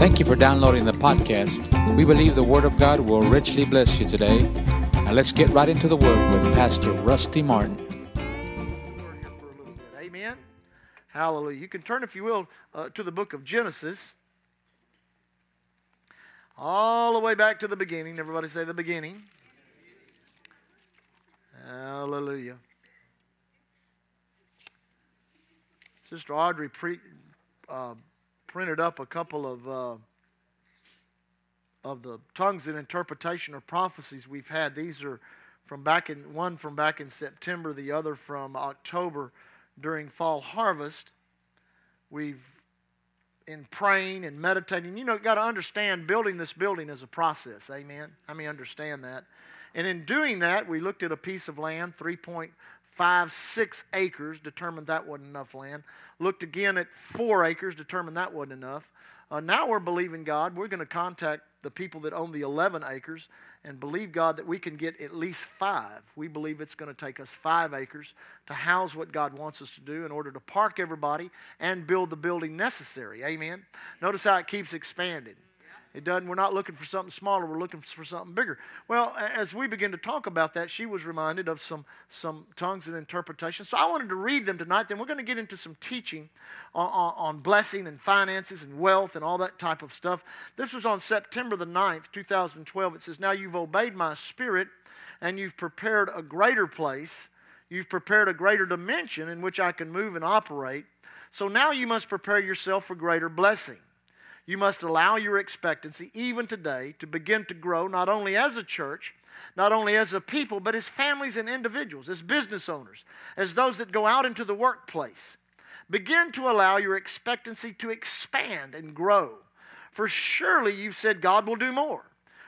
Thank you for downloading the podcast. We believe the Word of God will richly bless you today. Now let's get right into the Word with Pastor Rusty Martin. Amen. Hallelujah. You can turn, if you will, uh, to the book of Genesis. All the way back to the beginning. Everybody say the beginning. Hallelujah. Sister Audrey pre- uh, printed up a couple of uh, of the tongues and interpretation or prophecies we've had. These are from back in one from back in September, the other from October during fall harvest. We've in praying and meditating. You know, you got to understand building this building is a process. Amen. I mean, understand that. And in doing that, we looked at a piece of land, 3.56 acres, determined that wasn't enough land. Looked again at four acres, determined that wasn't enough. Uh, now we're believing God. We're going to contact the people that own the 11 acres and believe God that we can get at least five. We believe it's going to take us five acres to house what God wants us to do in order to park everybody and build the building necessary. Amen. Notice how it keeps expanding. It doesn't, we're not looking for something smaller, we're looking for something bigger. Well, as we begin to talk about that, she was reminded of some, some tongues and interpretation. So I wanted to read them tonight. Then we're going to get into some teaching on, on, on blessing and finances and wealth and all that type of stuff. This was on September the 9th, 2012. It says, Now you've obeyed my spirit and you've prepared a greater place. You've prepared a greater dimension in which I can move and operate. So now you must prepare yourself for greater blessing. You must allow your expectancy, even today, to begin to grow not only as a church, not only as a people, but as families and individuals, as business owners, as those that go out into the workplace. Begin to allow your expectancy to expand and grow. For surely you've said God will do more.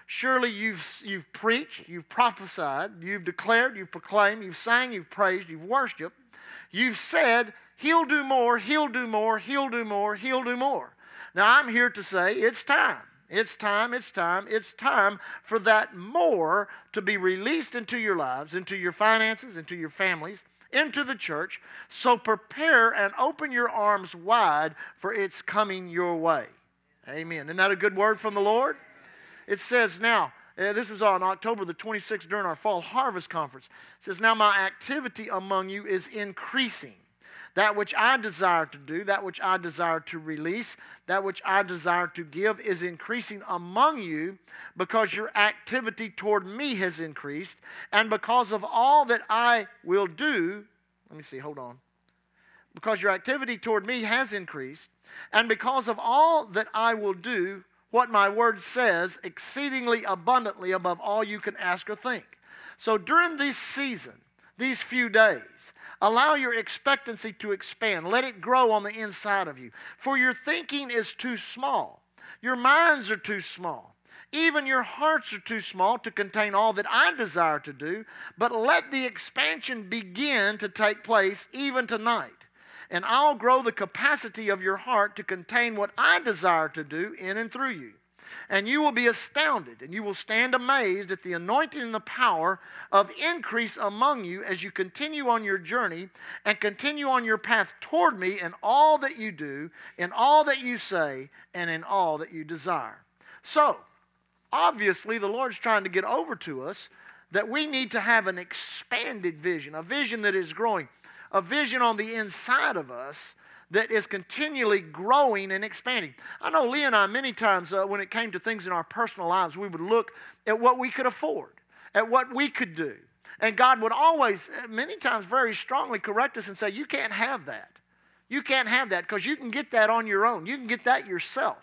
Surely you've, you've preached, you've prophesied, you've declared, you've proclaimed, you've sang, you've praised, you've worshiped. You've said, He'll do more, He'll do more, He'll do more, He'll do more. Now, I'm here to say it's time. It's time, it's time, it's time for that more to be released into your lives, into your finances, into your families, into the church. So prepare and open your arms wide for its coming your way. Amen. Isn't that a good word from the Lord? It says now, uh, this was on October the 26th during our fall harvest conference. It says, Now my activity among you is increasing that which I desire to do, that which I desire to release, that which I desire to give is increasing among you because your activity toward me has increased. And because of all that I will do, let me see, hold on. Because your activity toward me has increased, and because of all that I will do, what my word says, exceedingly abundantly above all you can ask or think. So during this season, these few days, Allow your expectancy to expand. Let it grow on the inside of you. For your thinking is too small, your minds are too small. Even your hearts are too small to contain all that I desire to do, but let the expansion begin to take place even tonight. And I'll grow the capacity of your heart to contain what I desire to do in and through you and you will be astounded, and you will stand amazed at the anointing and the power of increase among you as you continue on your journey and continue on your path toward me in all that you do, in all that you say, and in all that you desire. So, obviously, the Lord's trying to get over to us that we need to have an expanded vision, a vision that is growing, a vision on the inside of us that is continually growing and expanding. I know Lee and I, many times uh, when it came to things in our personal lives, we would look at what we could afford, at what we could do. And God would always, uh, many times, very strongly correct us and say, You can't have that. You can't have that because you can get that on your own. You can get that yourself.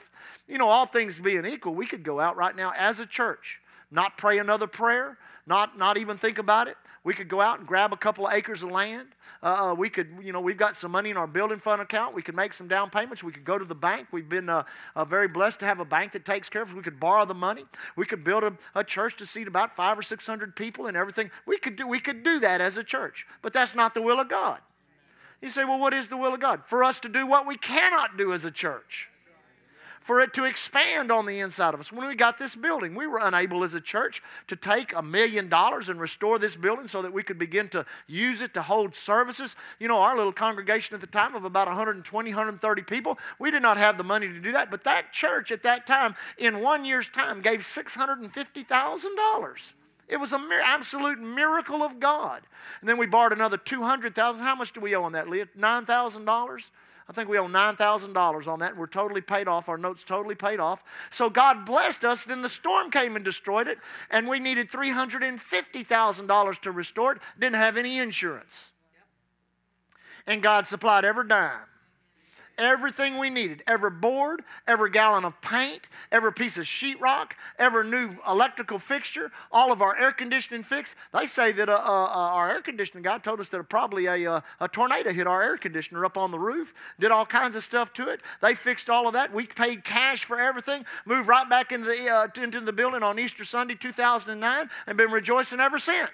You know, all things being equal, we could go out right now as a church, not pray another prayer, not, not even think about it. We could go out and grab a couple of acres of land uh, uh, we could, you know, we've got some money in our building fund account. We could make some down payments. We could go to the bank. We've been uh, uh, very blessed to have a bank that takes care of us. We could borrow the money. We could build a, a church to seat about five or six hundred people and everything. We could do, we could do that as a church, but that's not the will of God. You say, well, what is the will of God? For us to do what we cannot do as a church for it to expand on the inside of us. When we got this building, we were unable as a church to take a million dollars and restore this building so that we could begin to use it to hold services. You know, our little congregation at the time of about 120, 130 people, we did not have the money to do that. But that church at that time, in one year's time, gave $650,000. It was an mir- absolute miracle of God. And then we borrowed another 200000 How much do we owe on that, Leah? $9,000? I think we owe $9,000 on that. and We're totally paid off. Our note's totally paid off. So God blessed us. Then the storm came and destroyed it, and we needed $350,000 to restore it. Didn't have any insurance. And God supplied every dime everything we needed every board, every gallon of paint, every piece of sheetrock, every new electrical fixture, all of our air conditioning fix. They say that uh, uh, uh our air conditioning guy told us that probably a, uh, a tornado hit our air conditioner up on the roof, did all kinds of stuff to it. They fixed all of that. We paid cash for everything, moved right back into the, uh, into the building on Easter Sunday 2009, and been rejoicing ever since.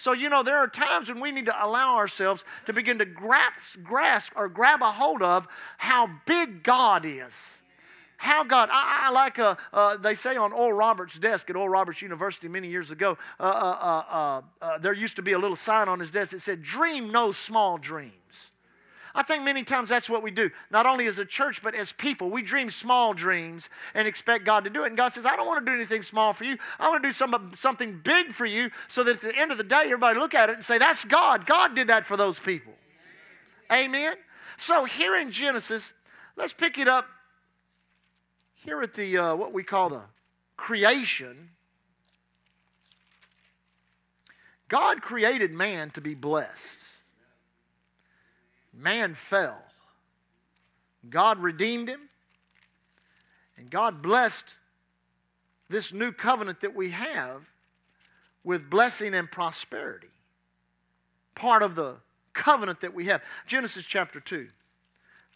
So, you know, there are times when we need to allow ourselves to begin to grasp, grasp or grab a hold of how big God is. How God, I, I like, uh, uh, they say on Oral Roberts' desk at Oral Roberts University many years ago, uh, uh, uh, uh, there used to be a little sign on his desk that said, Dream no small dreams. I think many times that's what we do, not only as a church, but as people. We dream small dreams and expect God to do it. And God says, I don't want to do anything small for you. I want to do some, something big for you so that at the end of the day, everybody look at it and say, That's God. God did that for those people. Amen? So here in Genesis, let's pick it up here at the uh, what we call the creation. God created man to be blessed man fell. God redeemed him, and God blessed this new covenant that we have with blessing and prosperity. Part of the covenant that we have. Genesis chapter 2.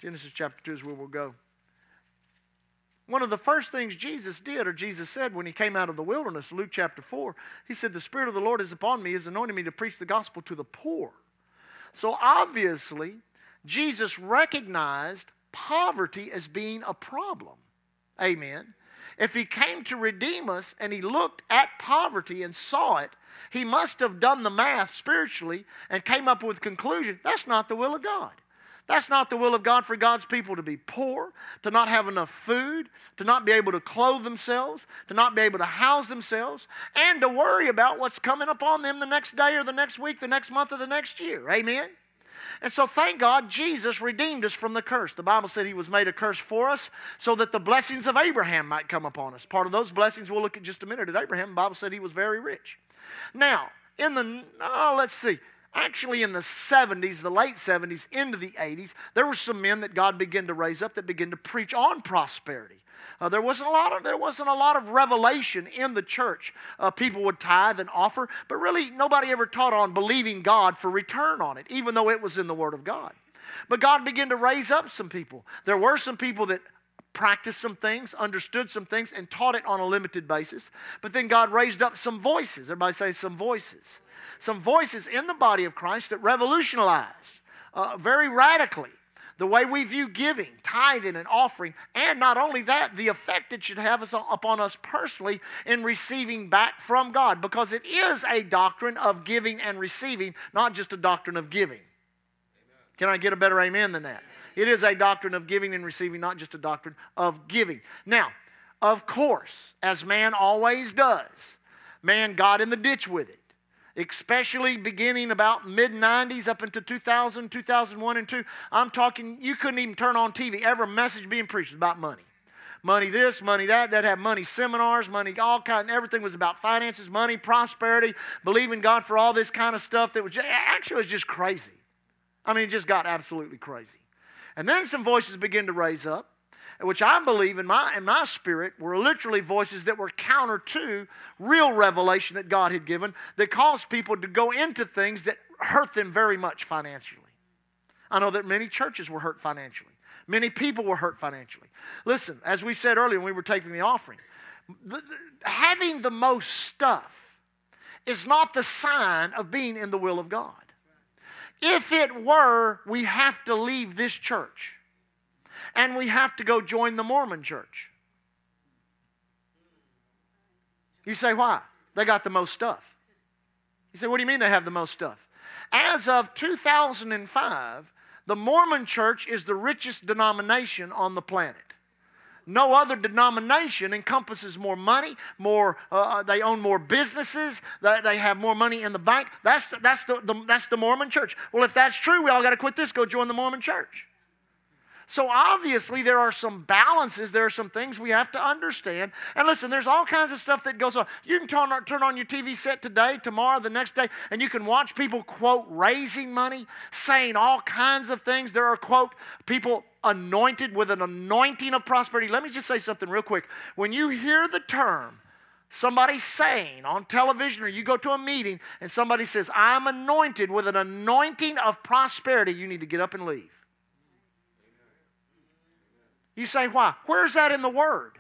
Genesis chapter 2 is where we'll go. One of the first things Jesus did, or Jesus said when he came out of the wilderness, Luke chapter 4, he said, The Spirit of the Lord is upon me, is anointing me to preach the gospel to the poor. So obviously, Jesus recognized poverty as being a problem. Amen. If he came to redeem us and he looked at poverty and saw it, he must have done the math spiritually and came up with conclusion that's not the will of God. That's not the will of God for God's people to be poor, to not have enough food, to not be able to clothe themselves, to not be able to house themselves, and to worry about what's coming upon them the next day or the next week, the next month, or the next year. Amen? And so, thank God, Jesus redeemed us from the curse. The Bible said he was made a curse for us so that the blessings of Abraham might come upon us. Part of those blessings, we'll look at just a minute at Abraham. The Bible said he was very rich. Now, in the, oh, let's see, actually in the 70s, the late 70s, into the 80s, there were some men that God began to raise up that began to preach on prosperity. Uh, there wasn't a lot of there wasn't a lot of revelation in the church. Uh, people would tithe and offer, but really nobody ever taught on believing God for return on it, even though it was in the Word of God. But God began to raise up some people. There were some people that practiced some things, understood some things, and taught it on a limited basis. But then God raised up some voices. Everybody say some voices. Some voices in the body of Christ that revolutionized uh, very radically the way we view giving, tithing, and offering, and not only that, the effect it should have upon us personally in receiving back from God, because it is a doctrine of giving and receiving, not just a doctrine of giving. Amen. Can I get a better amen than that? It is a doctrine of giving and receiving, not just a doctrine of giving. Now, of course, as man always does, man got in the ditch with it especially beginning about mid 90s up into 2000, 2001, and 2. I'm talking, you couldn't even turn on TV, ever message being preached about money. Money this, money that. That had money seminars, money all kind. Everything was about finances, money, prosperity, believing God for all this kind of stuff. That was just, actually was just crazy. I mean, it just got absolutely crazy. And then some voices began to raise up which I believe in my, in my spirit were literally voices that were counter to real revelation that God had given that caused people to go into things that hurt them very much financially. I know that many churches were hurt financially. Many people were hurt financially. Listen, as we said earlier when we were taking the offering, the, the, having the most stuff is not the sign of being in the will of God. If it were, we have to leave this church and we have to go join the Mormon church. You say, why? They got the most stuff. You say, what do you mean they have the most stuff? As of 2005, the Mormon church is the richest denomination on the planet. No other denomination encompasses more money, more, uh, uh they own more businesses, they, they have more money in the bank. That's the, that's, the, the, that's the Mormon church. Well, if that's true, we all got to quit this, go join the Mormon church. So obviously, there are some balances. There are some things we have to understand. And listen, there's all kinds of stuff that goes on. You can turn on, turn on your TV set today, tomorrow, the next day, and you can watch people, quote, raising money, saying all kinds of things. There are, quote, people anointed with an anointing of prosperity. Let me just say something real quick. When you hear the term, somebody saying on television or you go to a meeting and somebody says, I'm anointed with an anointing of prosperity, you need to get up and leave. You say, why? Where's that in the Word?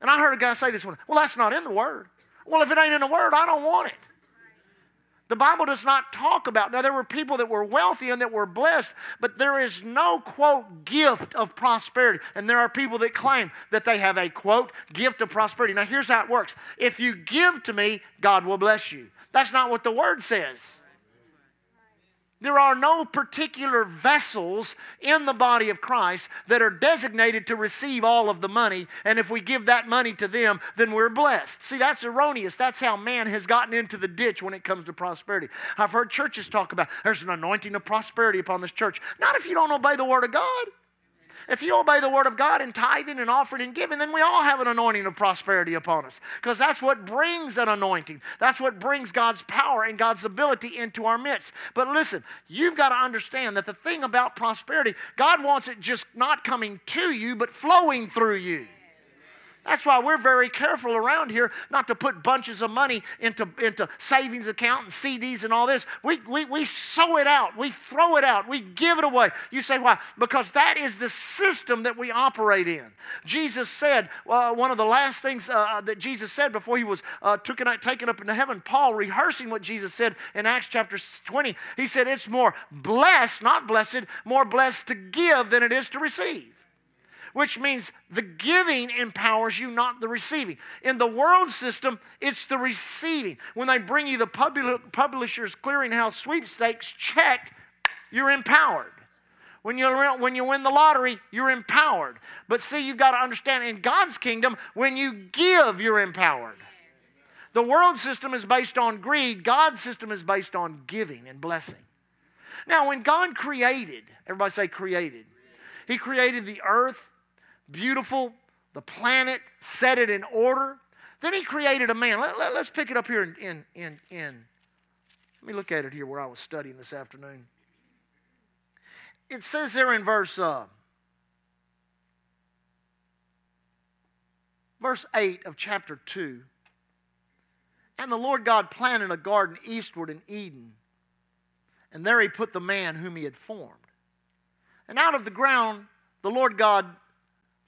And I heard a guy say this one, well, that's not in the Word. Well, if it ain't in the Word, I don't want it. The Bible does not talk about. Now, there were people that were wealthy and that were blessed, but there is no, quote, gift of prosperity. And there are people that claim that they have a, quote, gift of prosperity. Now, here's how it works if you give to me, God will bless you. That's not what the Word says. There are no particular vessels in the body of Christ that are designated to receive all of the money, and if we give that money to them, then we're blessed. See, that's erroneous. That's how man has gotten into the ditch when it comes to prosperity. I've heard churches talk about there's an anointing of prosperity upon this church. Not if you don't obey the Word of God. If you obey the word of God in tithing and offering and giving, then we all have an anointing of prosperity upon us. Because that's what brings an anointing. That's what brings God's power and God's ability into our midst. But listen, you've got to understand that the thing about prosperity, God wants it just not coming to you, but flowing through you. That's why we're very careful around here not to put bunches of money into, into savings account and CDs and all this. We, we, we sow it out, we throw it out, we give it away. You say, why? Because that is the system that we operate in. Jesus said, uh, one of the last things uh, that Jesus said before he was uh, taken, taken up into heaven, Paul rehearsing what Jesus said in Acts chapter 20, he said, It's more blessed, not blessed, more blessed to give than it is to receive which means the giving empowers you, not the receiving. In the world system, it's the receiving. When they bring you the publisher's clearinghouse sweepstakes check, you're empowered. When you, when you win the lottery, you're empowered. But see, you've got to understand in God's kingdom, when you give, you're empowered. The world system is based on greed, God's system is based on giving and blessing. Now, when God created, everybody say created, He created the earth, beautiful, the planet, set it in order. Then he created a man. Let, us let, pick it up here in, in, in, in, let me look at it here where I was studying this afternoon. It says there in verse, uh, verse 8 of chapter 2 And the Lord God planted a garden eastward in Eden, and there he put the man whom he had formed. And out of the ground the Lord God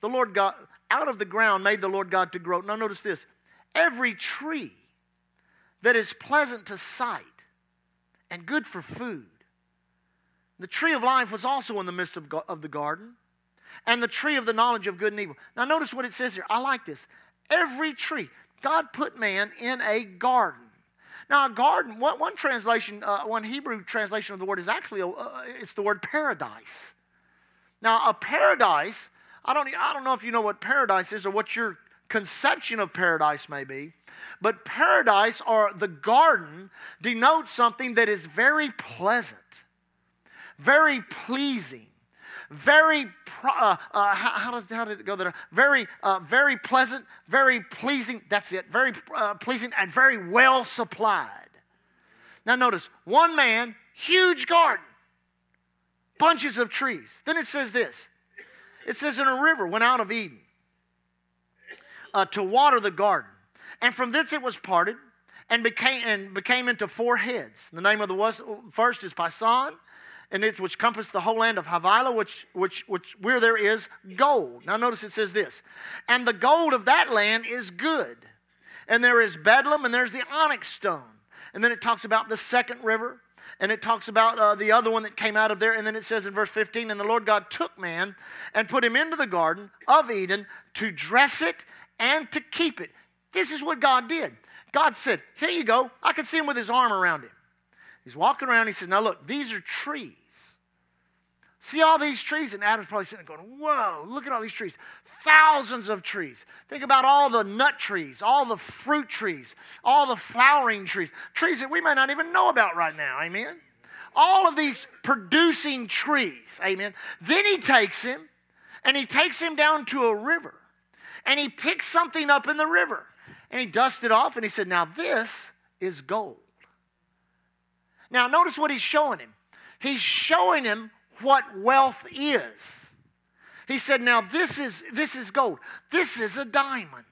the Lord God, out of the ground made the Lord God to grow. Now, notice this every tree that is pleasant to sight and good for food. The tree of life was also in the midst of, of the garden, and the tree of the knowledge of good and evil. Now, notice what it says here. I like this. Every tree. God put man in a garden. Now, a garden, one, one translation, uh, one Hebrew translation of the word is actually, uh, it's the word paradise. Now, a paradise I don't, I don't know if you know what paradise is or what your conception of paradise may be, but paradise or the garden denotes something that is very pleasant, very pleasing, very, uh, uh, how, how, does, how did it go there? Very, uh, very pleasant, very pleasing, that's it, very uh, pleasing and very well supplied. Now notice, one man, huge garden, bunches of trees. Then it says this it says, And a river went out of Eden uh, to water the garden. And from thence it was parted and became, and became into four heads. The name of the first is Pison, and it which compassed the whole land of Havilah, which, which, which where there is gold. Now notice it says this, and the gold of that land is good. And there is bdellium, and there's the onyx stone. And then it talks about the second river, And it talks about uh, the other one that came out of there. And then it says in verse 15, And the Lord God took man and put him into the garden of Eden to dress it and to keep it. This is what God did. God said, Here you go. I can see him with his arm around him. He's walking around. He said, Now look, these are trees. See all these trees? And Adam's probably sitting there going, Whoa, look at all these trees. Thousands of trees. Think about all the nut trees, all the fruit trees, all the flowering trees, trees that we may not even know about right now. Amen? All of these producing trees. Amen. Then he takes him and he takes him down to a river and he picks something up in the river and he dusted it off and he said, Now this is gold. Now, notice what he's showing him. He's showing him what wealth is. He said, Now this is, this is gold. This is a diamond.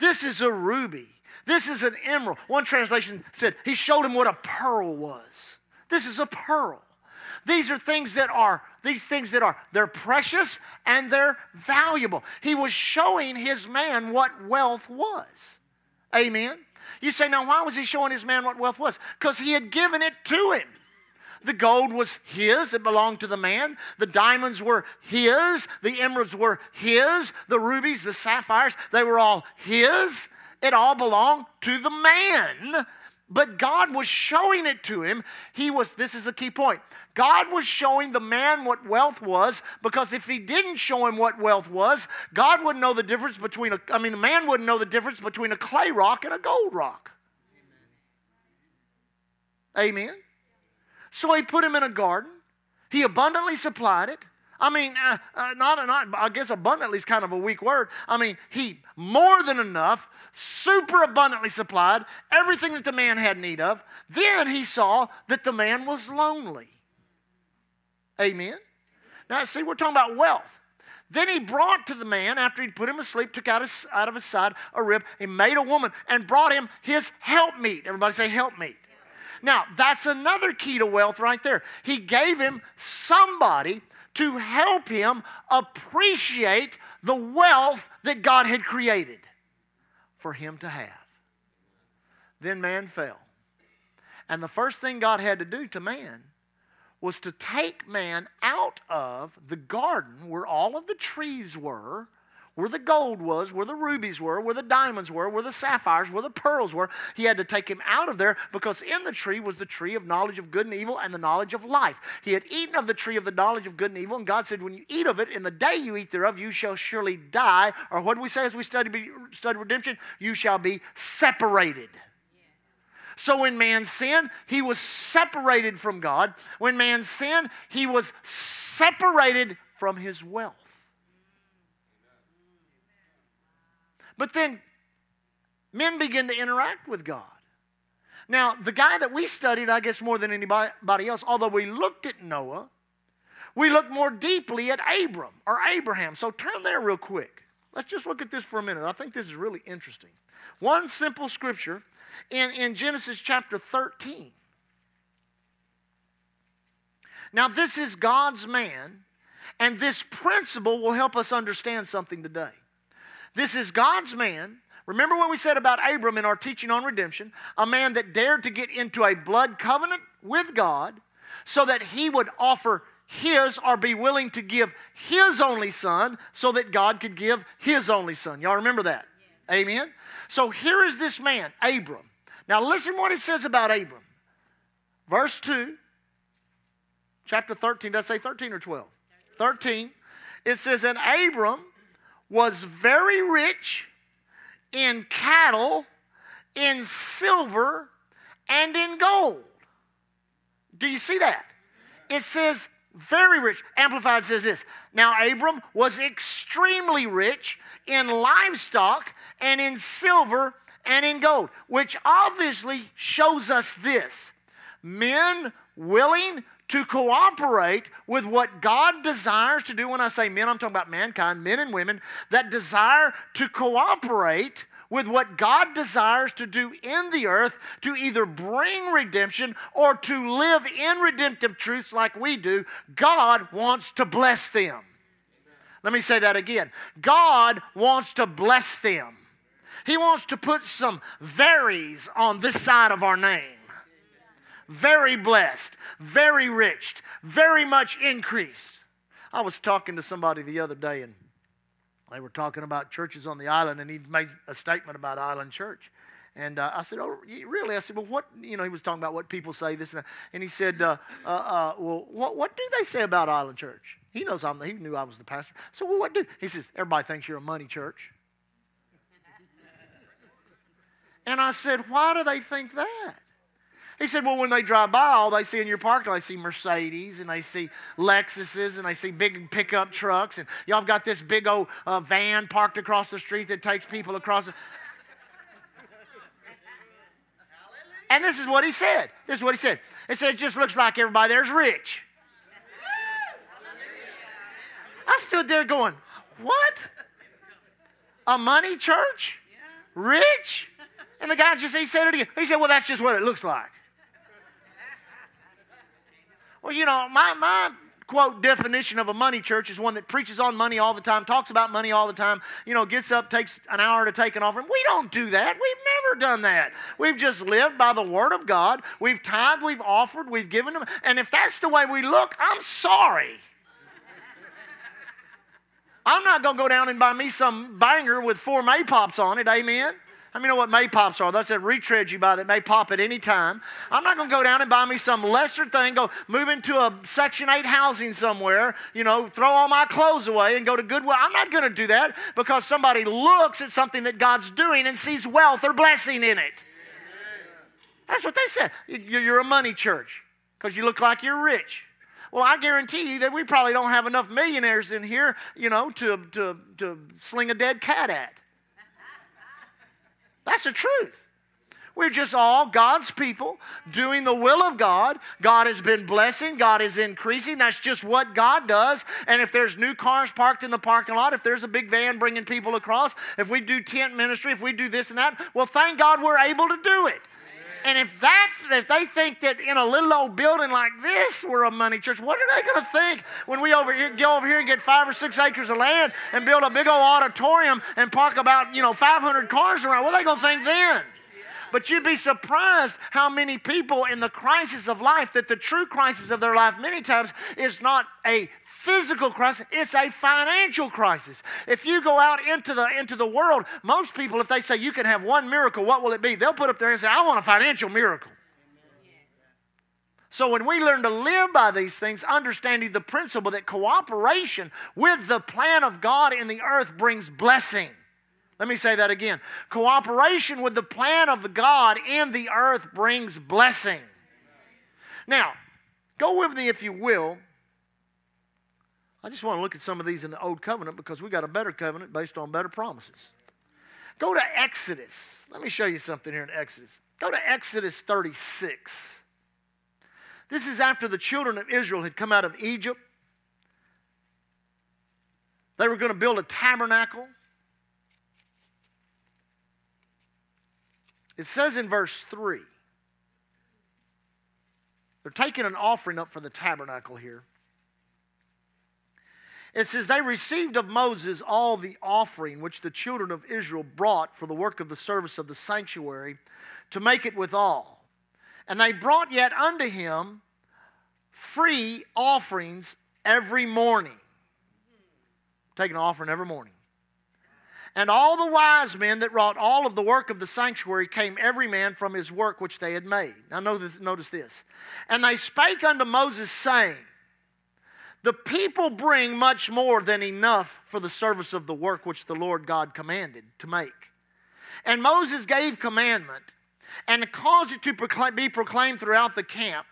This is a ruby. This is an emerald. One translation said, He showed him what a pearl was. This is a pearl. These are things that are, these things that are, they're precious and they're valuable. He was showing his man what wealth was. Amen. You say, now why was he showing his man what wealth was? Because he had given it to him. The gold was his, it belonged to the man. The diamonds were his, the emeralds were his, the rubies, the sapphires, they were all his. It all belonged to the man. But God was showing it to him. He was, this is a key point. God was showing the man what wealth was because if he didn't show him what wealth was, God wouldn't know the difference between a, I mean, the man wouldn't know the difference between a clay rock and a gold rock. Amen. Amen. So he put him in a garden. He abundantly supplied it. I mean, uh, uh, not, not, I guess abundantly is kind of a weak word. I mean, he more than enough, super abundantly supplied everything that the man had need of. Then he saw that the man was lonely. Amen. Now, see, we're talking about wealth. Then he brought to the man, after he'd put him asleep, took out, his, out of his side a rib, he made a woman, and brought him his helpmeet. Everybody say helpmeet. Now, that's another key to wealth right there. He gave him somebody to help him appreciate the wealth that God had created for him to have. Then man fell. And the first thing God had to do to man was to take man out of the garden where all of the trees were where the gold was, where the rubies were, where the diamonds were, where the sapphires, where the pearls were. He had to take him out of there because in the tree was the tree of knowledge of good and evil and the knowledge of life. He had eaten of the tree of the knowledge of good and evil, and God said, When you eat of it, in the day you eat thereof, you shall surely die. Or what do we say as we study, study redemption? You shall be separated. So when man sinned, he was separated from God. When man sinned, he was separated from his wealth. But then men begin to interact with God. Now, the guy that we studied, I guess more than anybody else, although we looked at Noah, we looked more deeply at Abram or Abraham. So turn there real quick. Let's just look at this for a minute. I think this is really interesting. One simple scripture in, in Genesis chapter 13. Now, this is God's man, and this principle will help us understand something today. This is God's man. Remember what we said about Abram in our teaching on redemption? A man that dared to get into a blood covenant with God so that he would offer his or be willing to give his only son so that God could give his only son. Y'all remember that? Yeah. Amen? So here is this man, Abram. Now listen what it says about Abram. Verse 2, chapter 13. Does it say 13 or 12? 13. It says, And Abram was very rich in cattle, in silver, and in gold. Do you see that? It says very rich. Amplified says this Now, Abram was extremely rich in livestock and in silver and in gold, which obviously shows us this men willing to cooperate with what God desires to do. When I say men, I'm talking about mankind, men and women that desire to cooperate with what God desires to do in the earth to either bring redemption or to live in redemptive truths like we do. God wants to bless them. Let me say that again. God wants to bless them. He wants to put some varies on this side of our name. Very blessed, very rich, very much increased. I was talking to somebody the other day, and they were talking about churches on the island, and he made a statement about Island Church. And uh, I said, "Oh, really?" I said, "Well, what?" You know, he was talking about what people say this and that. And he said, uh, uh, uh, "Well, what, what do they say about Island Church?" He knows I'm. The, he knew I was the pastor. So, well, what do? He says, "Everybody thinks you're a money church." and I said, "Why do they think that?" He said, Well, when they drive by, all they see in your parking lot, they see Mercedes and they see Lexuses and they see big pickup trucks. And y'all have got this big old uh, van parked across the street that takes people across. The... and this is what he said. This is what he said. He said, It just looks like everybody there's rich. I stood there going, What? A money church? Rich? And the guy just, he said it again. He said, Well, that's just what it looks like. Well, you know, my, my quote definition of a money church is one that preaches on money all the time, talks about money all the time, you know, gets up, takes an hour to take an offering. We don't do that. We've never done that. We've just lived by the Word of God. We've tithed, we've offered, we've given them. And if that's the way we look, I'm sorry. I'm not going to go down and buy me some banger with four Maypops on it, amen? I mean, you know what Maypops are? That's that retread you buy that may pop at any time. I'm not going to go down and buy me some lesser thing, go move into a Section 8 housing somewhere, you know, throw all my clothes away and go to Goodwill. I'm not going to do that because somebody looks at something that God's doing and sees wealth or blessing in it. That's what they said. You're a money church because you look like you're rich. Well, I guarantee you that we probably don't have enough millionaires in here, you know, to, to, to sling a dead cat at. That's the truth. We're just all God's people doing the will of God. God has been blessing, God is increasing. That's just what God does. And if there's new cars parked in the parking lot, if there's a big van bringing people across, if we do tent ministry, if we do this and that, well, thank God we're able to do it. And if that's if they think that in a little old building like this we're a money church, what are they going to think when we over here, go over here and get five or six acres of land and build a big old auditorium and park about you know 500 cars around? What are they going to think then? But you'd be surprised how many people in the crisis of life, that the true crisis of their life many times is not a physical crisis, it's a financial crisis. If you go out into the, into the world, most people, if they say you can have one miracle, what will it be? They'll put up their hand and say, I want a financial miracle. So when we learn to live by these things, understanding the principle that cooperation with the plan of God in the earth brings blessing. Let me say that again. Cooperation with the plan of God in the earth brings blessing. Now, go with me, if you will, I just want to look at some of these in the Old Covenant because we got a better covenant based on better promises. Go to Exodus. Let me show you something here in Exodus. Go to Exodus 36. This is after the children of Israel had come out of Egypt. They were going to build a tabernacle. It says in verse 3 they're taking an offering up for the tabernacle here. It says, They received of Moses all the offering which the children of Israel brought for the work of the service of the sanctuary to make it withal. And they brought yet unto him free offerings every morning. Taking an offering every morning. And all the wise men that wrought all of the work of the sanctuary came every man from his work which they had made. Now notice this. And they spake unto Moses, saying, the people bring much more than enough for the service of the work which the Lord God commanded to make. And Moses gave commandment and caused it to be proclaimed throughout the camp.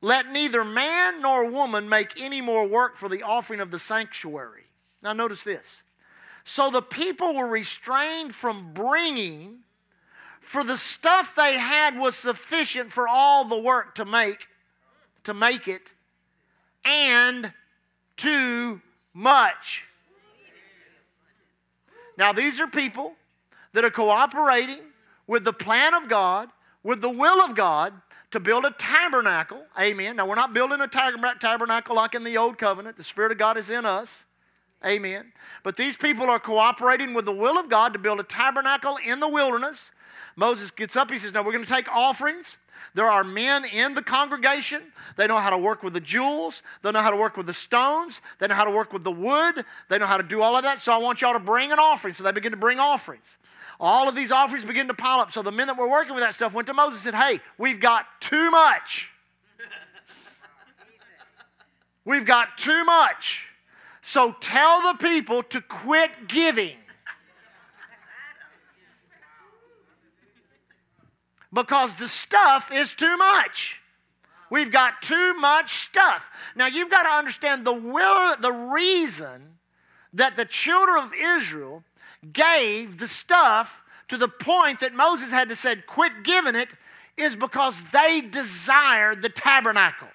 Let neither man nor woman make any more work for the offering of the sanctuary. Now, notice this. So the people were restrained from bringing, for the stuff they had was sufficient for all the work to make, to make it and too much. Now, these are people that are cooperating with the plan of God, with the will of God to build a tabernacle. Amen. Now, we're not building a tabernacle like in the Old Covenant. The Spirit of God is in us. Amen. But these people are cooperating with the will of God to build a tabernacle in the wilderness Moses gets up. He says, Now we're going to take offerings. There are men in the congregation. They know how to work with the jewels. They know how to work with the stones. They know how to work with the wood. They know how to do all of that. So I want y'all to bring an offering. So they begin to bring offerings. All of these offerings begin to pile up. So the men that were working with that stuff went to Moses and said, Hey, we've got too much. We've got too much. So tell the people to quit giving. Because the stuff is too much. We've got too much stuff. Now you've got to understand the will, the reason that the children of Israel gave the stuff to the point that Moses had to said, quit giving it, is because they desired the tabernacle.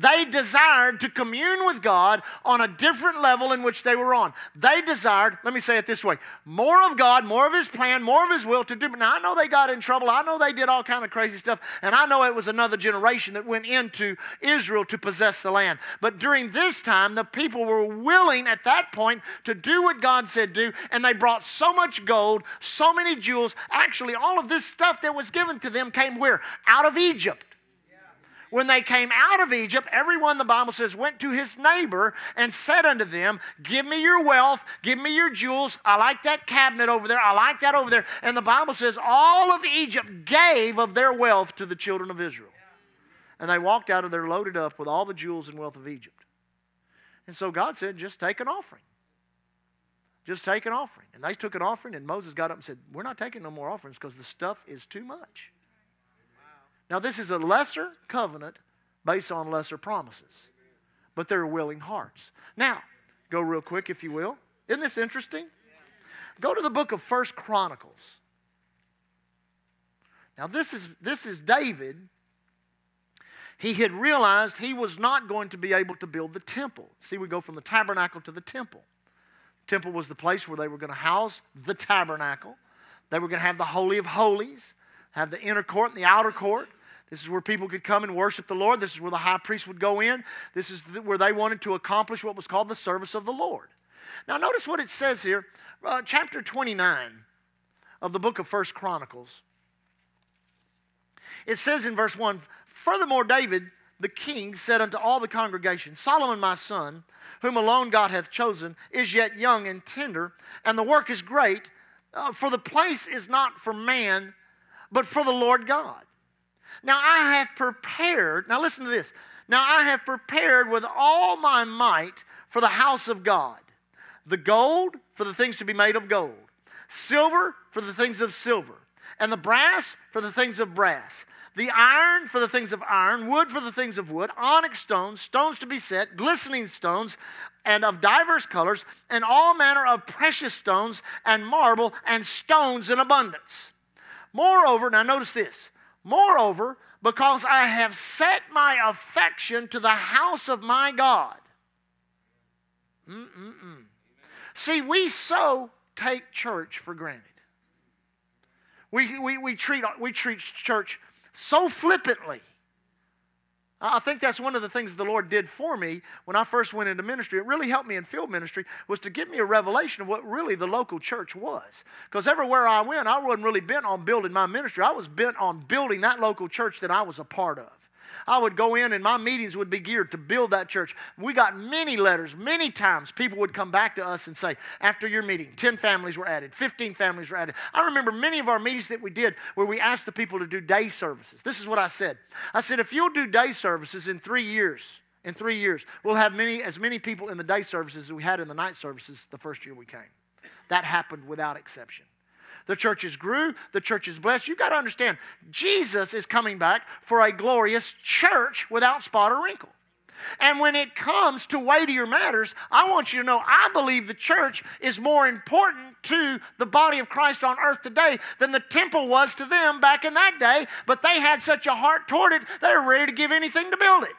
They desired to commune with God on a different level in which they were on. They desired, let me say it this way, more of God, more of His plan, more of His will to do. Now, I know they got in trouble. I know they did all kind of crazy stuff. And I know it was another generation that went into Israel to possess the land. But during this time, the people were willing at that point to do what God said do. And they brought so much gold, so many jewels. Actually, all of this stuff that was given to them came where? Out of Egypt when they came out of Egypt, everyone, the Bible says, went to his neighbor and said unto them, Give me your wealth, give me your jewels. I like that cabinet over there, I like that over there. And the Bible says, All of Egypt gave of their wealth to the children of Israel. And they walked out of there loaded up with all the jewels and wealth of Egypt. And so God said, Just take an offering. Just take an offering. And they took an offering, and Moses got up and said, We're not taking no more offerings because the stuff is too much. Now, this is a lesser covenant based on lesser promises, but they're willing hearts. Now, go real quick, if you will. Isn't this interesting? Go to the book of First Chronicles. Now, this is, this is David. He had realized he was not going to be able to build the temple. See, we go from the tabernacle to the temple. The temple was the place where they were going to house the tabernacle. They were going to have the Holy of Holies, have the inner court and the outer court. This is where people could come and worship the Lord. This is where the high priest would go in. This is where they wanted to accomplish what was called the service of the Lord. Now, notice what it says here, uh, chapter 29 of the book of First Chronicles. It says in verse 1 Furthermore, David the king said unto all the congregation, Solomon my son, whom alone God hath chosen, is yet young and tender, and the work is great, uh, for the place is not for man, but for the Lord God. Now I have prepared, now listen to this. Now I have prepared with all my might for the house of God the gold for the things to be made of gold, silver for the things of silver, and the brass for the things of brass, the iron for the things of iron, wood for the things of wood, onyx stones, stones to be set, glistening stones, and of divers colors, and all manner of precious stones, and marble, and stones in abundance. Moreover, now notice this Moreover, because I have set my affection to the house of my God. Mm-mm-mm. See, we so take church for granted. We, we, we, treat, we treat church so flippantly. I think that's one of the things the Lord did for me when I first went into ministry. It really helped me in field ministry was to give me a revelation of what really the local church was. Because everywhere I went, I wasn't really bent on building my ministry. I was bent on building that local church that I was a part of. I would go in and my meetings would be geared to build that church. We got many letters, many times people would come back to us and say, after your meeting, 10 families were added, 15 families were added. I remember many of our meetings that we did where we asked the people to do day services. This is what I said. I said, if you'll do day services in three years, in three years, we'll have many, as many people in the day services as we had in the night services the first year we came. That happened without exception. The churches grew, the churches blessed. You've got to understand, Jesus is coming back for a glorious church without spot or wrinkle. And when it comes to weightier matters, I want you to know I believe the church is more important to the body of Christ on earth today than the temple was to them back in that day. But they had such a heart toward it, they were ready to give anything to build it.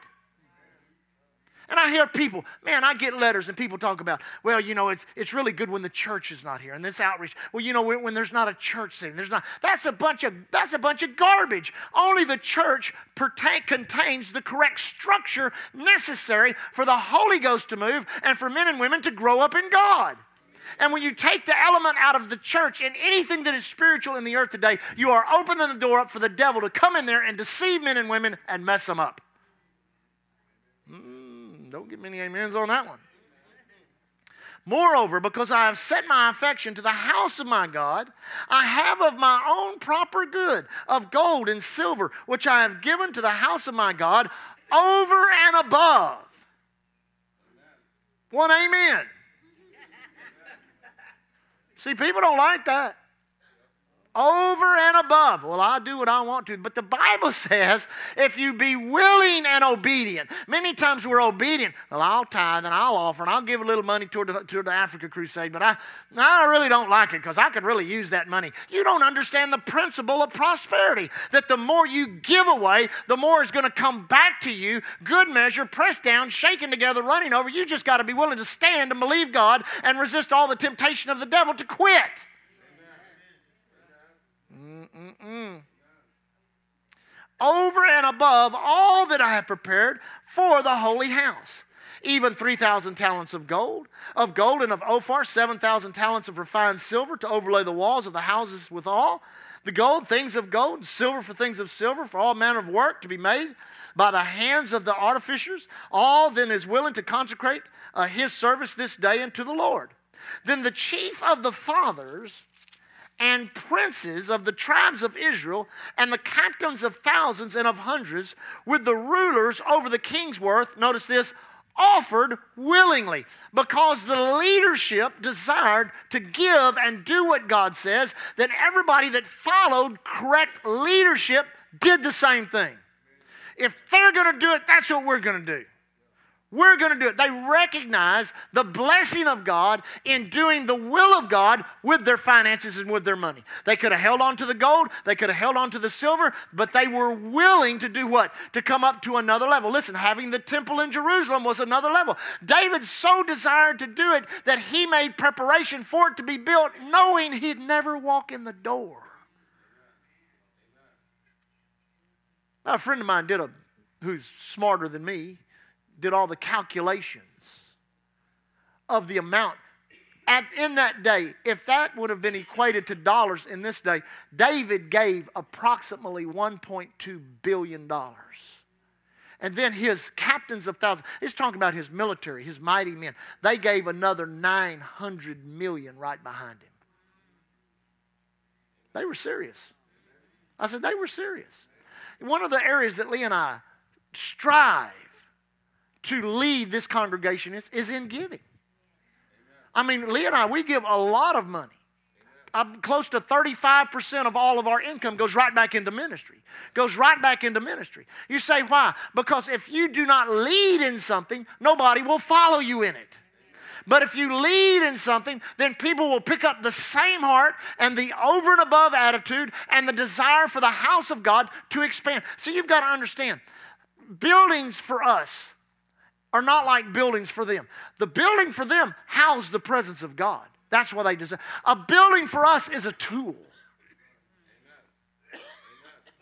And I hear people, man, I get letters and people talk about, well, you know, it's, it's really good when the church is not here and this outreach. Well, you know, when, when there's not a church sitting, there's not. That's a bunch of that's a bunch of garbage. Only the church pertain, contains the correct structure necessary for the Holy Ghost to move and for men and women to grow up in God. And when you take the element out of the church and anything that is spiritual in the earth today, you are opening the door up for the devil to come in there and deceive men and women and mess them up. Mm, don't get many amens on that one. Moreover, because I have set my affection to the house of my God, I have of my own proper good, of gold and silver, which I have given to the house of my God, over and above. One amen. See, people don't like that over and above. Well, I do what I want to. But the Bible says if you be willing and obedient, many times we're obedient. Well, I'll tithe and I'll offer and I'll give a little money toward the, toward the Africa crusade, but I, I really don't like it because I could really use that money. You don't understand the principle of prosperity that the more you give away, the more is going to come back to you. Good measure, pressed down, shaken together, running over. You just got to be willing to stand and believe God and resist all the temptation of the devil to quit. Mm-mm. Over and above all that I have prepared for the holy house. Even 3,000 talents of gold, of gold and of Ophir, 7,000 talents of refined silver to overlay the walls of the houses withal. The gold, things of gold, silver for things of silver, for all manner of work to be made by the hands of the artificers. All then is willing to consecrate uh, his service this day unto the Lord. Then the chief of the fathers and princes of the tribes of Israel, and the captains of thousands and of hundreds, with the rulers over the king's worth, notice this, offered willingly because the leadership desired to give and do what God says, then everybody that followed correct leadership did the same thing. If they're going to do it, that's what we're going to do. We're going to do it. They recognize the blessing of God in doing the will of God with their finances and with their money. They could have held on to the gold, they could have held on to the silver, but they were willing to do what? To come up to another level. Listen, having the temple in Jerusalem was another level. David so desired to do it that he made preparation for it to be built, knowing he'd never walk in the door. Now, a friend of mine did a who's smarter than me did all the calculations of the amount. And in that day, if that would have been equated to dollars in this day, David gave approximately $1.2 billion. And then his captains of thousands, he's talking about his military, his mighty men, they gave another 900 million right behind him. They were serious. I said, they were serious. One of the areas that Lee and I strive to lead this congregation is, is in giving. I mean, Lee and I, we give a lot of money. I'm close to 35% of all of our income goes right back into ministry. Goes right back into ministry. You say, why? Because if you do not lead in something, nobody will follow you in it. But if you lead in something, then people will pick up the same heart and the over and above attitude and the desire for the house of God to expand. So you've got to understand buildings for us are not like buildings for them. The building for them housed the presence of God. That's what they deserve. A building for us is a tool.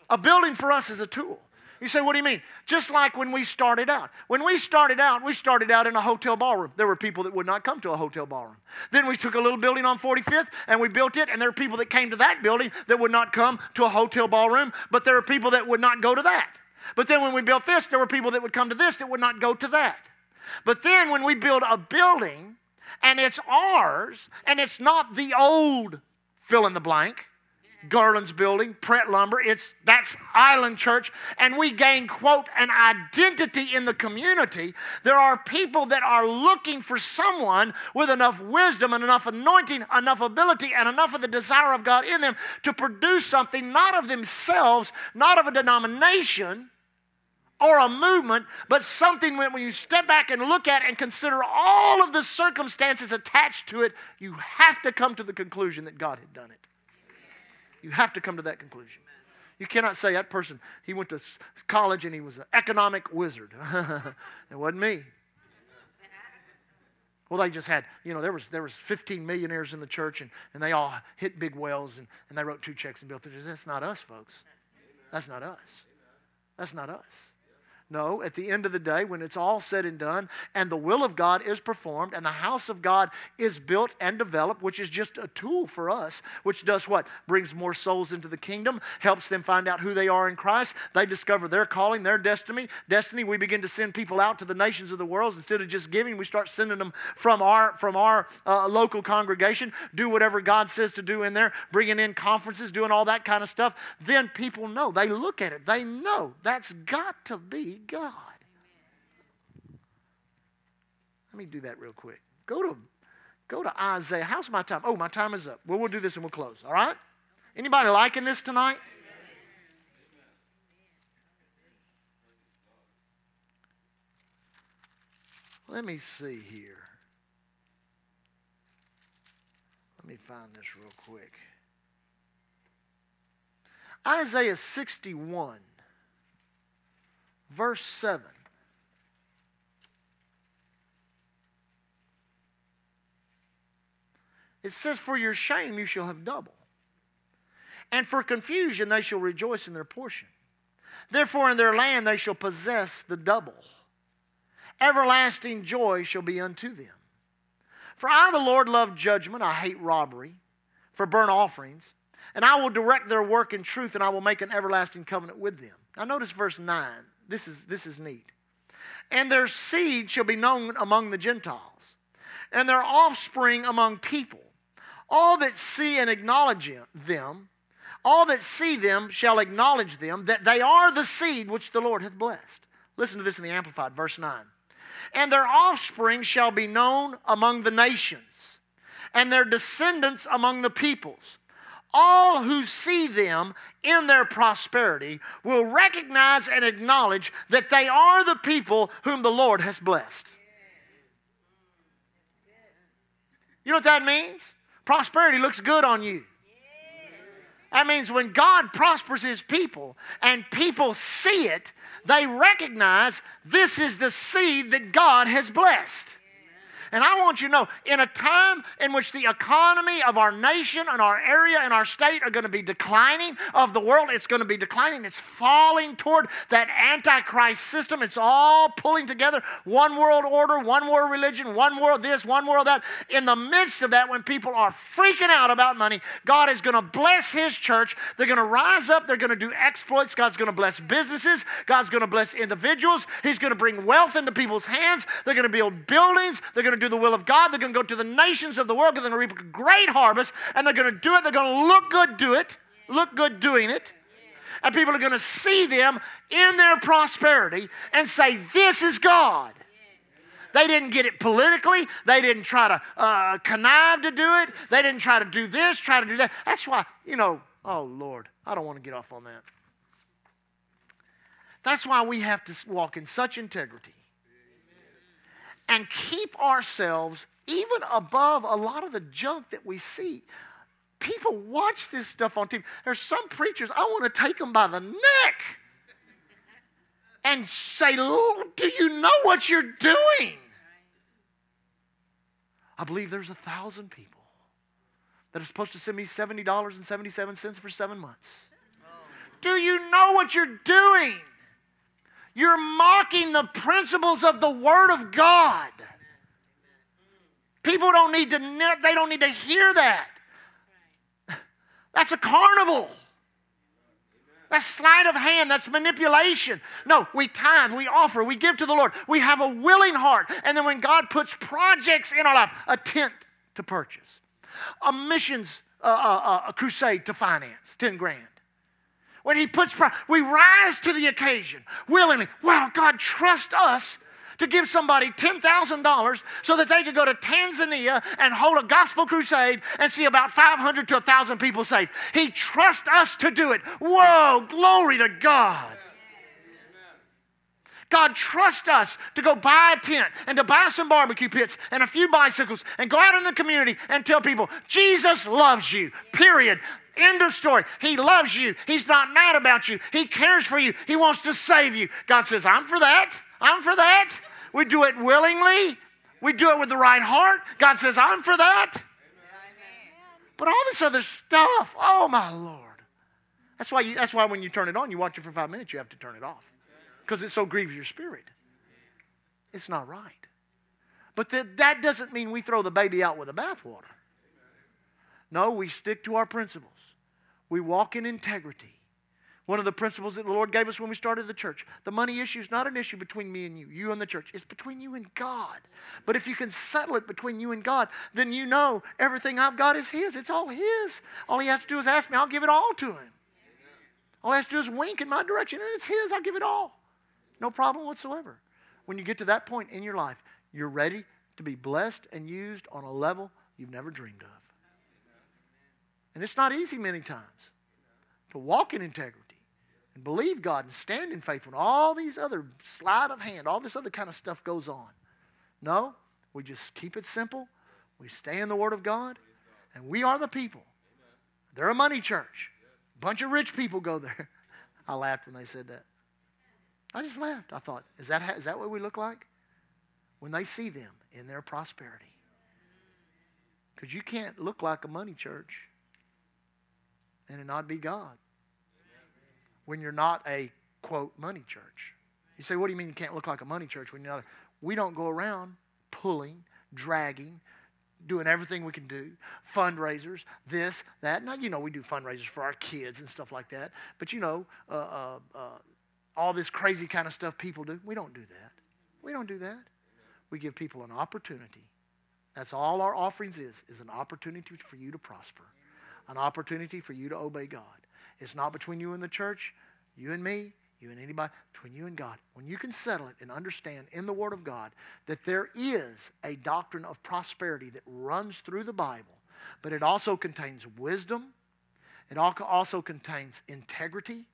A building for us is a tool. You say, what do you mean? Just like when we started out. When we started out, we started out in a hotel ballroom. There were people that would not come to a hotel ballroom. Then we took a little building on 45th and we built it, and there are people that came to that building that would not come to a hotel ballroom, but there are people that would not go to that. But then when we built this, there were people that would come to this that would not go to that. But then when we build a building and it's ours and it's not the old fill in the blank, Garland's building, Pratt Lumber, it's that's Island Church, and we gain, quote, an identity in the community. There are people that are looking for someone with enough wisdom and enough anointing, enough ability, and enough of the desire of God in them to produce something not of themselves, not of a denomination, or a movement, but something when you step back and look at and consider all of the circumstances attached to it, you have to come to the conclusion that God had done it. You have to come to that conclusion. You cannot say that person, he went to college and he was an economic wizard. it wasn't me. Well, they just had, you know, there was there was 15 millionaires in the church and, and they all hit big wells and, and they wrote two checks and built it. That's not us, folks. That's not us. That's not us. No, at the end of the day, when it's all said and done, and the will of God is performed, and the house of God is built and developed, which is just a tool for us, which does what? Brings more souls into the kingdom, helps them find out who they are in Christ. They discover their calling, their destiny. Destiny, we begin to send people out to the nations of the world. Instead of just giving, we start sending them from our, from our uh, local congregation, do whatever God says to do in there, bringing in conferences, doing all that kind of stuff. Then people know. They look at it. They know that's got to be God. Let me do that real quick. Go to, go to Isaiah. How's my time? Oh, my time is up. Well, we'll do this and we'll close. All right? Anybody liking this tonight? Let me see here. Let me find this real quick. Isaiah 61 verse 7. It says, For your shame you shall have double, and for confusion they shall rejoice in their portion. Therefore, in their land they shall possess the double. Everlasting joy shall be unto them. For I, the Lord, love judgment, I hate robbery, for burnt offerings, and I will direct their work in truth, and I will make an everlasting covenant with them. Now, notice verse 9. This is, this is neat. And their seed shall be known among the Gentiles, and their offspring among people. All that see and acknowledge them, all that see them shall acknowledge them, that they are the seed which the Lord hath blessed. Listen to this in the Amplified, verse 9. And their offspring shall be known among the nations, and their descendants among the peoples. All who see them in their prosperity will recognize and acknowledge that they are the people whom the Lord has blessed. You know what that means? Prosperity looks good on you. That means when God prospers his people and people see it, they recognize this is the seed that God has blessed. And I want you to know, in a time in which the economy of our nation and our area and our state are going to be declining, of the world, it's going to be declining. It's falling toward that antichrist system. It's all pulling together one world order, one world religion, one world this, one world that. In the midst of that, when people are freaking out about money, God is going to bless His church. They're going to rise up. They're going to do exploits. God's going to bless businesses. God's going to bless individuals. He's going to bring wealth into people's hands. They're going to build buildings. They're going to do the will of God. They're going to go to the nations of the world. They're going to reap a great harvest, and they're going to do it. They're going to look good, do it, look good doing it. And people are going to see them in their prosperity and say, This is God. They didn't get it politically. They didn't try to uh, connive to do it. They didn't try to do this, try to do that. That's why, you know, oh Lord, I don't want to get off on that. That's why we have to walk in such integrity and keep ourselves even above a lot of the junk that we see. People watch this stuff on TV. There's some preachers, I want to take them by the neck and say, Do you know what you're doing? I believe there's a thousand people that are supposed to send me $70.77 for seven months. Oh. Do you know what you're doing? You're mocking the principles of the Word of God. People don't need to they don't need to hear that. That's a carnival. That's sleight of hand. That's manipulation. No, we tithe, we offer, we give to the Lord. We have a willing heart. And then when God puts projects in our life, a tent to purchase, a missions uh, uh, uh, a crusade to finance, 10 grand. When He puts, we rise to the occasion willingly. Wow, God, trust us to give somebody $10,000 so that they could go to Tanzania and hold a gospel crusade and see about 500 to 1,000 people saved. He trusts us to do it. Whoa, glory to God. God, trust us to go buy a tent and to buy some barbecue pits and a few bicycles and go out in the community and tell people, Jesus loves you, period. End of story. He loves you. He's not mad about you. He cares for you. He wants to save you. God says, I'm for that. I'm for that. We do it willingly. We do it with the right heart. God says, I'm for that. But all this other stuff, oh my Lord. That's why, you, that's why when you turn it on, you watch it for five minutes, you have to turn it off. because it so grieves your spirit. It's not right. But that, that doesn't mean we throw the baby out with the bathwater. No, we stick to our principles. We walk in integrity. One of the principles that the Lord gave us when we started the church the money issue is not an issue between me and you, you and the church. It's between you and God. But if you can settle it between you and God, then you know everything I've got is His. It's all His. All He has to do is ask me, I'll give it all to Him. All He has to do is wink in my direction, and it's His. I'll give it all. No problem whatsoever. When you get to that point in your life, you're ready to be blessed and used on a level you've never dreamed of. And it's not easy many times to walk in integrity and believe God and stand in faith when all these other sleight of hand, all this other kind of stuff goes on. No, we just keep it simple. We stay in the Word of God, and we are the people. They're a money church. A bunch of rich people go there. I laughed when they said that. I just laughed. I thought, is that, is that what we look like? When they see them in their prosperity. Because you can't look like a money church and it not be God when you're not a, quote, money church. You say, what do you mean you can't look like a money church when you're not? A, we don't go around pulling, dragging, doing everything we can do, fundraisers, this, that. Now, you know, we do fundraisers for our kids and stuff like that. But, you know, uh, uh, uh, all this crazy kind of stuff people do, we don't do that. We don't do that. We give people an opportunity. That's all our offerings is, is an opportunity for you to prosper, an opportunity for you to obey God. It's not between you and the church, you and me, you and anybody, between you and God. When you can settle it and understand in the Word of God that there is a doctrine of prosperity that runs through the Bible, but it also contains wisdom, it also contains integrity,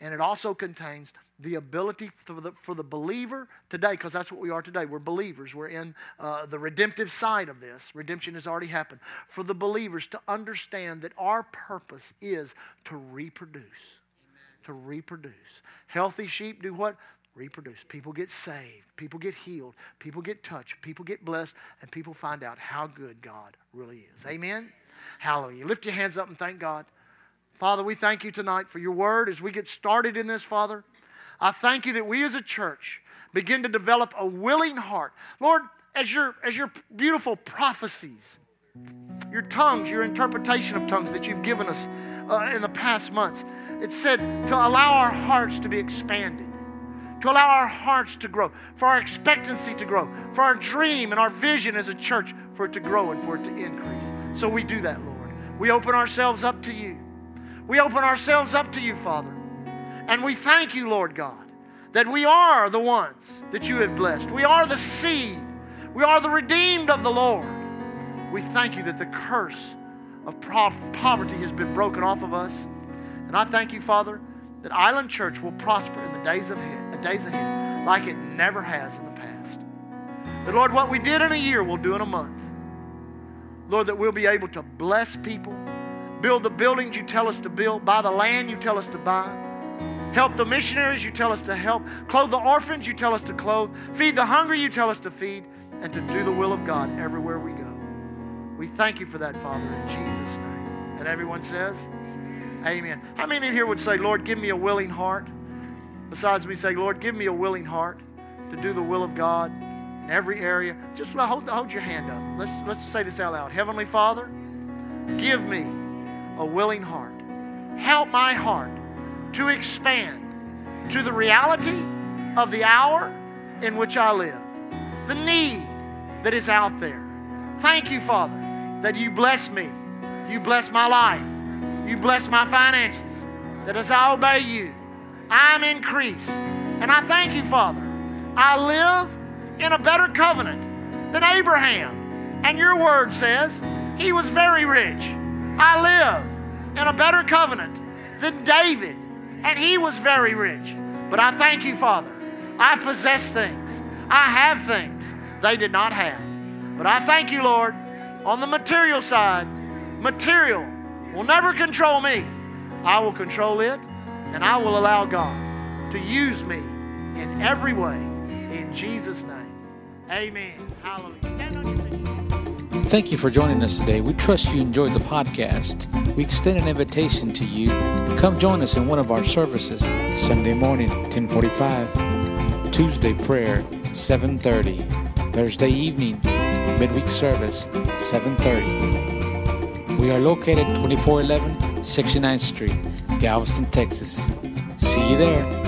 and it also contains the ability for the, for the believer today, because that's what we are today. We're believers. We're in uh, the redemptive side of this. Redemption has already happened. For the believers to understand that our purpose is to reproduce. Amen. To reproduce. Healthy sheep do what? Reproduce. People get saved. People get healed. People get touched. People get blessed. And people find out how good God really is. Amen? Hallelujah. Lift your hands up and thank God. Father, we thank you tonight for your word as we get started in this, Father. I thank you that we as a church begin to develop a willing heart. Lord, as your, as your beautiful prophecies, your tongues, your interpretation of tongues that you've given us uh, in the past months, it said to allow our hearts to be expanded, to allow our hearts to grow, for our expectancy to grow, for our dream and our vision as a church for it to grow and for it to increase. So we do that, Lord. We open ourselves up to you. We open ourselves up to you, Father. And we thank you, Lord God, that we are the ones that you have blessed. We are the seed. We are the redeemed of the Lord. We thank you that the curse of poverty has been broken off of us. And I thank you, Father, that Island Church will prosper in the days ahead, days ahead like it never has in the past. That, Lord, what we did in a year, we'll do in a month. Lord, that we'll be able to bless people, build the buildings you tell us to build, buy the land you tell us to buy Help the missionaries you tell us to help. Clothe the orphans you tell us to clothe. Feed the hungry you tell us to feed. And to do the will of God everywhere we go. We thank you for that, Father, in Jesus' name. And everyone says, Amen. How many in here would say, Lord, give me a willing heart? Besides me say, Lord, give me a willing heart to do the will of God in every area. Just hold, hold your hand up. Let's, let's say this out loud. Heavenly Father, give me a willing heart. Help my heart to expand to the reality of the hour in which I live, the need that is out there. Thank you, Father, that you bless me. You bless my life. You bless my finances. That as I obey you, I'm increased. And I thank you, Father. I live in a better covenant than Abraham. And your word says he was very rich. I live in a better covenant than David and he was very rich. But I thank you, Father. I possess things, I have things they did not have. But I thank you, Lord, on the material side, material will never control me. I will control it, and I will allow God to use me in every way. In Jesus' name. Amen. Hallelujah. Thank you for joining us today. We trust you enjoyed the podcast. We extend an invitation to you to come join us in one of our services Sunday morning, 1045, Tuesday prayer, 730, Thursday evening, midweek service, 730. We are located 2411 69th Street, Galveston, Texas. See you there.